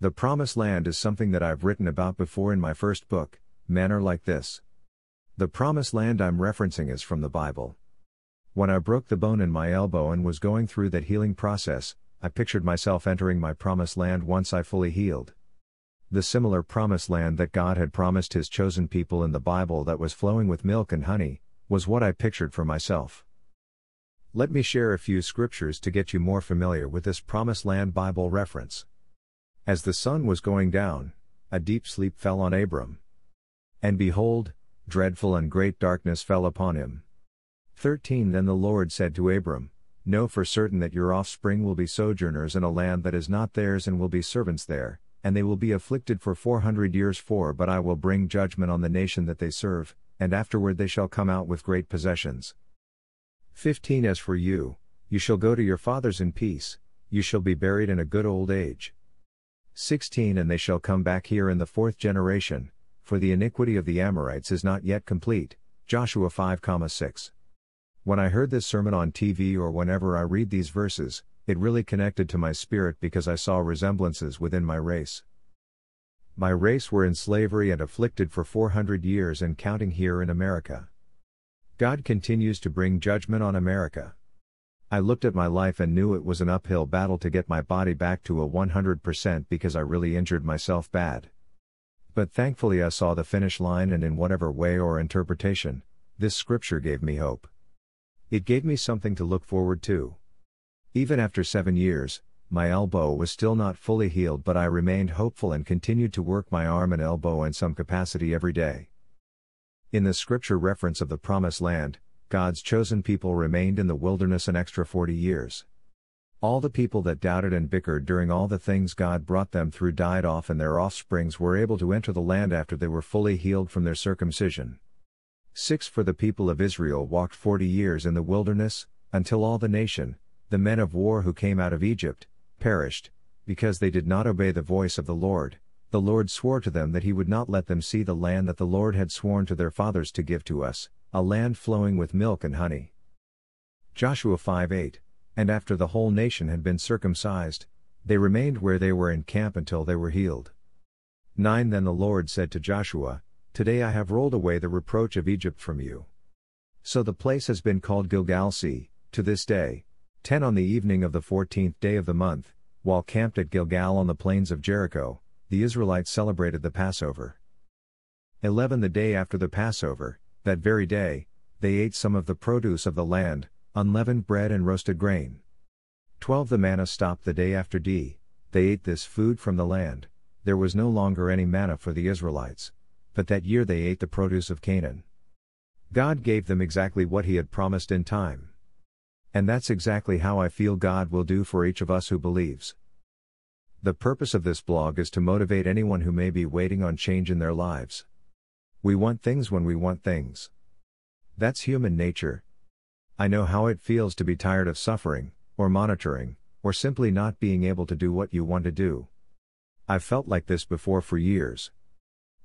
The Promised Land is something that I've written about before in my first book, Manner Like This. The Promised Land I'm referencing is from the Bible. When I broke the bone in my elbow and was going through that healing process, I pictured myself entering my Promised Land once I fully healed. The similar Promised Land that God had promised His chosen people in the Bible that was flowing with milk and honey, was what I pictured for myself. Let me share a few scriptures to get you more familiar with this Promised Land Bible reference. As the sun was going down, a deep sleep fell on Abram. And behold, dreadful and great darkness fell upon him. 13 Then the Lord said to Abram, Know for certain that your offspring will be sojourners in a land that is not theirs and will be servants there, and they will be afflicted for four hundred years for but I will bring judgment on the nation that they serve, and afterward they shall come out with great possessions. 15 As for you, you shall go to your fathers in peace, you shall be buried in a good old age. 16 And they shall come back here in the fourth generation, for the iniquity of the Amorites is not yet complete. Joshua 5, 6. When I heard this sermon on TV or whenever I read these verses, it really connected to my spirit because I saw resemblances within my race. My race were in slavery and afflicted for 400 years and counting here in America. God continues to bring judgment on America. I looked at my life and knew it was an uphill battle to get my body back to a 100% because I really injured myself bad. But thankfully, I saw the finish line, and in whatever way or interpretation, this scripture gave me hope. It gave me something to look forward to. Even after seven years, my elbow was still not fully healed, but I remained hopeful and continued to work my arm and elbow in some capacity every day. In the scripture reference of the Promised Land, God's chosen people remained in the wilderness an extra 40 years. All the people that doubted and bickered during all the things God brought them through died off, and their offsprings were able to enter the land after they were fully healed from their circumcision. 6 For the people of Israel walked forty years in the wilderness, until all the nation, the men of war who came out of Egypt, perished, because they did not obey the voice of the Lord. The Lord swore to them that he would not let them see the land that the Lord had sworn to their fathers to give to us, a land flowing with milk and honey. Joshua 5 8 And after the whole nation had been circumcised, they remained where they were in camp until they were healed. 9 Then the Lord said to Joshua, Today I have rolled away the reproach of Egypt from you. So the place has been called Gilgal See, to this day. 10 On the evening of the fourteenth day of the month, while camped at Gilgal on the plains of Jericho, the Israelites celebrated the Passover. 11 The day after the Passover, that very day, they ate some of the produce of the land, unleavened bread and roasted grain. 12 The manna stopped the day after D. They ate this food from the land, there was no longer any manna for the Israelites. But that year they ate the produce of Canaan. God gave them exactly what He had promised in time. And that's exactly how I feel God will do for each of us who believes. The purpose of this blog is to motivate anyone who may be waiting on change in their lives. We want things when we want things. That's human nature. I know how it feels to be tired of suffering, or monitoring, or simply not being able to do what you want to do. I've felt like this before for years.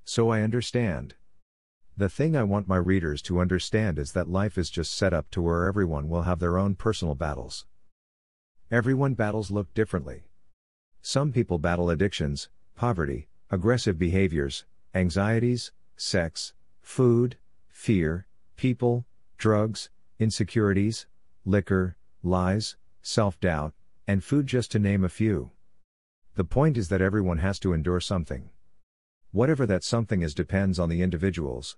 So I understand. The thing I want my readers to understand is that life is just set up to where everyone will have their own personal battles. Everyone battles look differently. Some people battle addictions, poverty, aggressive behaviors, anxieties, sex, food, fear, people, drugs, insecurities, liquor, lies, self doubt, and food, just to name a few. The point is that everyone has to endure something. Whatever that something is depends on the individuals.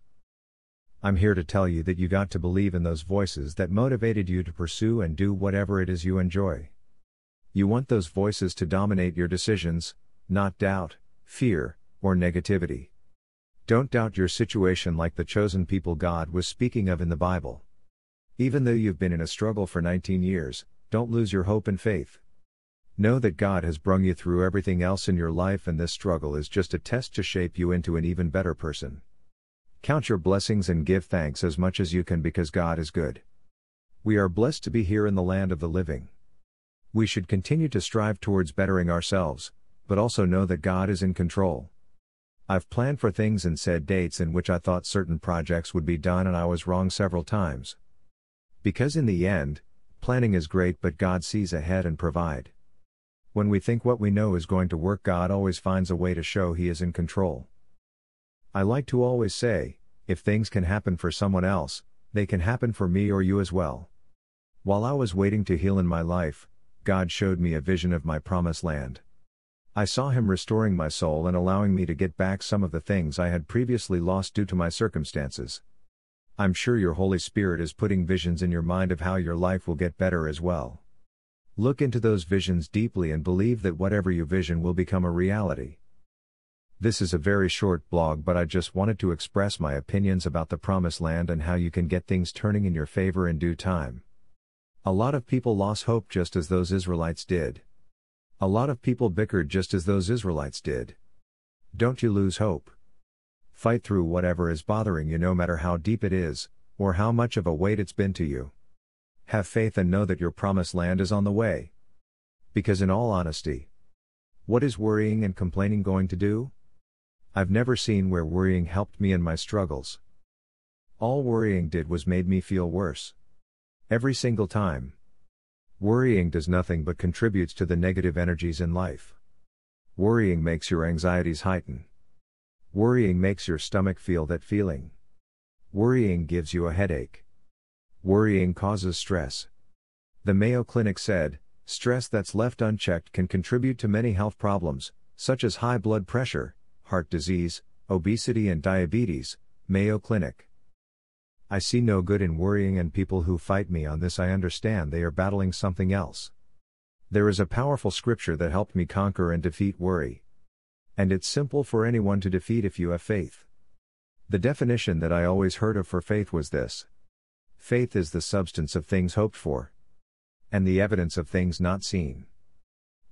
I'm here to tell you that you got to believe in those voices that motivated you to pursue and do whatever it is you enjoy. You want those voices to dominate your decisions, not doubt, fear, or negativity. Don't doubt your situation like the chosen people God was speaking of in the Bible. Even though you've been in a struggle for 19 years, don't lose your hope and faith. Know that God has brung you through everything else in your life, and this struggle is just a test to shape you into an even better person. Count your blessings and give thanks as much as you can because God is good. We are blessed to be here in the land of the living. We should continue to strive towards bettering ourselves, but also know that God is in control. I've planned for things and said dates in which I thought certain projects would be done and I was wrong several times. Because in the end, planning is great but God sees ahead and provide. When we think what we know is going to work, God always finds a way to show He is in control. I like to always say, if things can happen for someone else, they can happen for me or you as well. While I was waiting to heal in my life, God showed me a vision of my promised land. I saw Him restoring my soul and allowing me to get back some of the things I had previously lost due to my circumstances. I'm sure your Holy Spirit is putting visions in your mind of how your life will get better as well. Look into those visions deeply and believe that whatever you vision will become a reality. This is a very short blog, but I just wanted to express my opinions about the Promised Land and how you can get things turning in your favor in due time. A lot of people lost hope just as those Israelites did. A lot of people bickered just as those Israelites did. Don't you lose hope. Fight through whatever is bothering you, no matter how deep it is, or how much of a weight it's been to you. Have faith and know that your promised land is on the way. Because, in all honesty, what is worrying and complaining going to do? I've never seen where worrying helped me in my struggles. All worrying did was made me feel worse. Every single time. Worrying does nothing but contributes to the negative energies in life. Worrying makes your anxieties heighten. Worrying makes your stomach feel that feeling. Worrying gives you a headache. Worrying causes stress. The Mayo Clinic said, stress that's left unchecked can contribute to many health problems, such as high blood pressure, heart disease, obesity, and diabetes. Mayo Clinic. I see no good in worrying, and people who fight me on this, I understand they are battling something else. There is a powerful scripture that helped me conquer and defeat worry. And it's simple for anyone to defeat if you have faith. The definition that I always heard of for faith was this Faith is the substance of things hoped for, and the evidence of things not seen.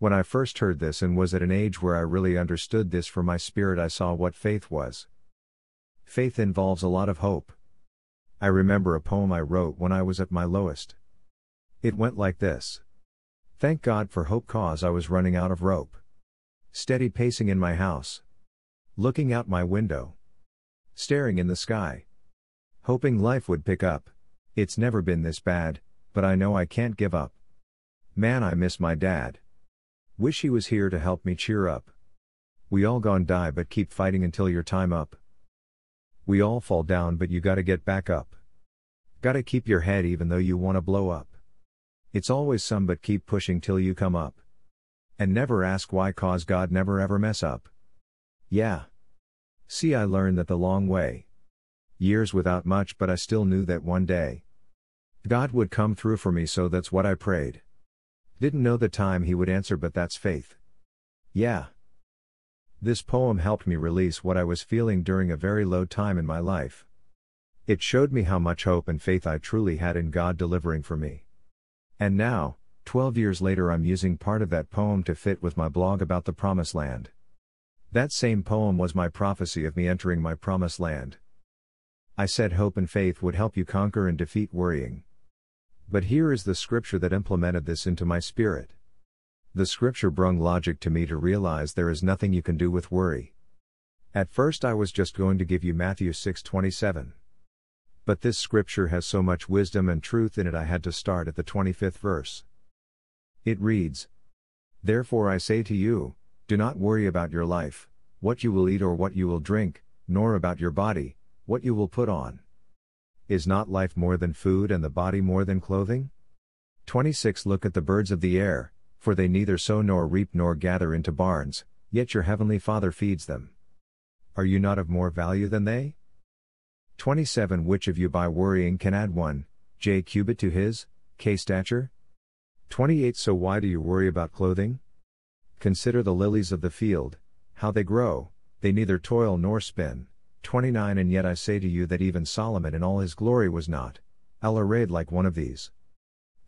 When I first heard this and was at an age where I really understood this for my spirit, I saw what faith was. Faith involves a lot of hope. I remember a poem I wrote when I was at my lowest. It went like this Thank God for hope, cause I was running out of rope. Steady pacing in my house. Looking out my window. Staring in the sky. Hoping life would pick up. It's never been this bad, but I know I can't give up. Man, I miss my dad. Wish he was here to help me cheer up. We all gone die, but keep fighting until your time up. We all fall down, but you gotta get back up. Gotta keep your head even though you wanna blow up. It's always some but keep pushing till you come up. And never ask why, cause God never ever mess up. Yeah. See, I learned that the long way. Years without much, but I still knew that one day God would come through for me, so that's what I prayed. Didn't know the time He would answer, but that's faith. Yeah. This poem helped me release what I was feeling during a very low time in my life. It showed me how much hope and faith I truly had in God delivering for me. And now, 12 years later, I'm using part of that poem to fit with my blog about the Promised Land. That same poem was my prophecy of me entering my Promised Land. I said hope and faith would help you conquer and defeat worrying. But here is the scripture that implemented this into my spirit. The scripture brung logic to me to realize there is nothing you can do with worry. At first I was just going to give you Matthew 6:27. But this scripture has so much wisdom and truth in it I had to start at the 25th verse. It reads: Therefore I say to you, do not worry about your life, what you will eat or what you will drink, nor about your body, what you will put on. Is not life more than food and the body more than clothing? 26 Look at the birds of the air, for they neither sow nor reap nor gather into barns, yet your heavenly Father feeds them. Are you not of more value than they? 27 Which of you by worrying can add one, j cubit to his, k stature? 28 So why do you worry about clothing? Consider the lilies of the field, how they grow, they neither toil nor spin. 29 And yet I say to you that even Solomon in all his glory was not, arrayed like one of these.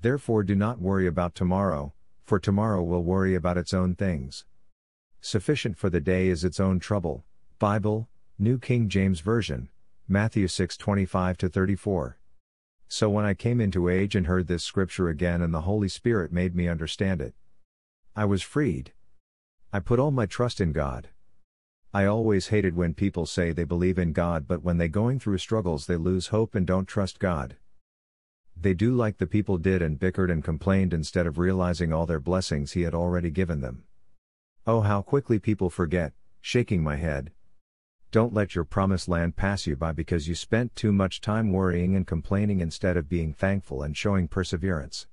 Therefore do not worry about tomorrow, For tomorrow will worry about its own things. Sufficient for the day is its own trouble. Bible, New King James Version, Matthew 6:25 34. So when I came into age and heard this scripture again and the Holy Spirit made me understand it, I was freed. I put all my trust in God. I always hated when people say they believe in God but when they going through struggles they lose hope and don't trust God. They do like the people did and bickered and complained instead of realizing all their blessings he had already given them. Oh how quickly people forget, shaking my head. Don't let your promised land pass you by because you spent too much time worrying and complaining instead of being thankful and showing perseverance.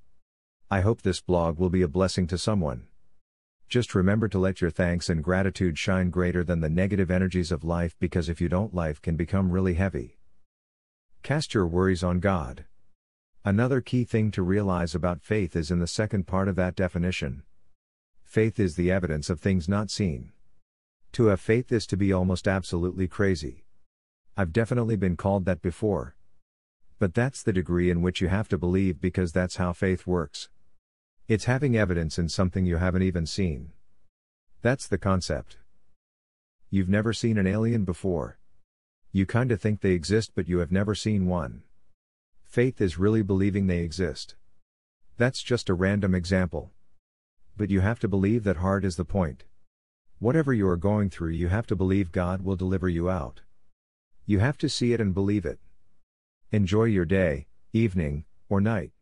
I hope this blog will be a blessing to someone. Just remember to let your thanks and gratitude shine greater than the negative energies of life because if you don't, life can become really heavy. Cast your worries on God. Another key thing to realize about faith is in the second part of that definition. Faith is the evidence of things not seen. To have faith is to be almost absolutely crazy. I've definitely been called that before. But that's the degree in which you have to believe because that's how faith works. It's having evidence in something you haven't even seen. That's the concept. You've never seen an alien before. You kinda think they exist, but you have never seen one. Faith is really believing they exist. That's just a random example. But you have to believe that hard is the point. Whatever you are going through, you have to believe God will deliver you out. You have to see it and believe it. Enjoy your day, evening, or night.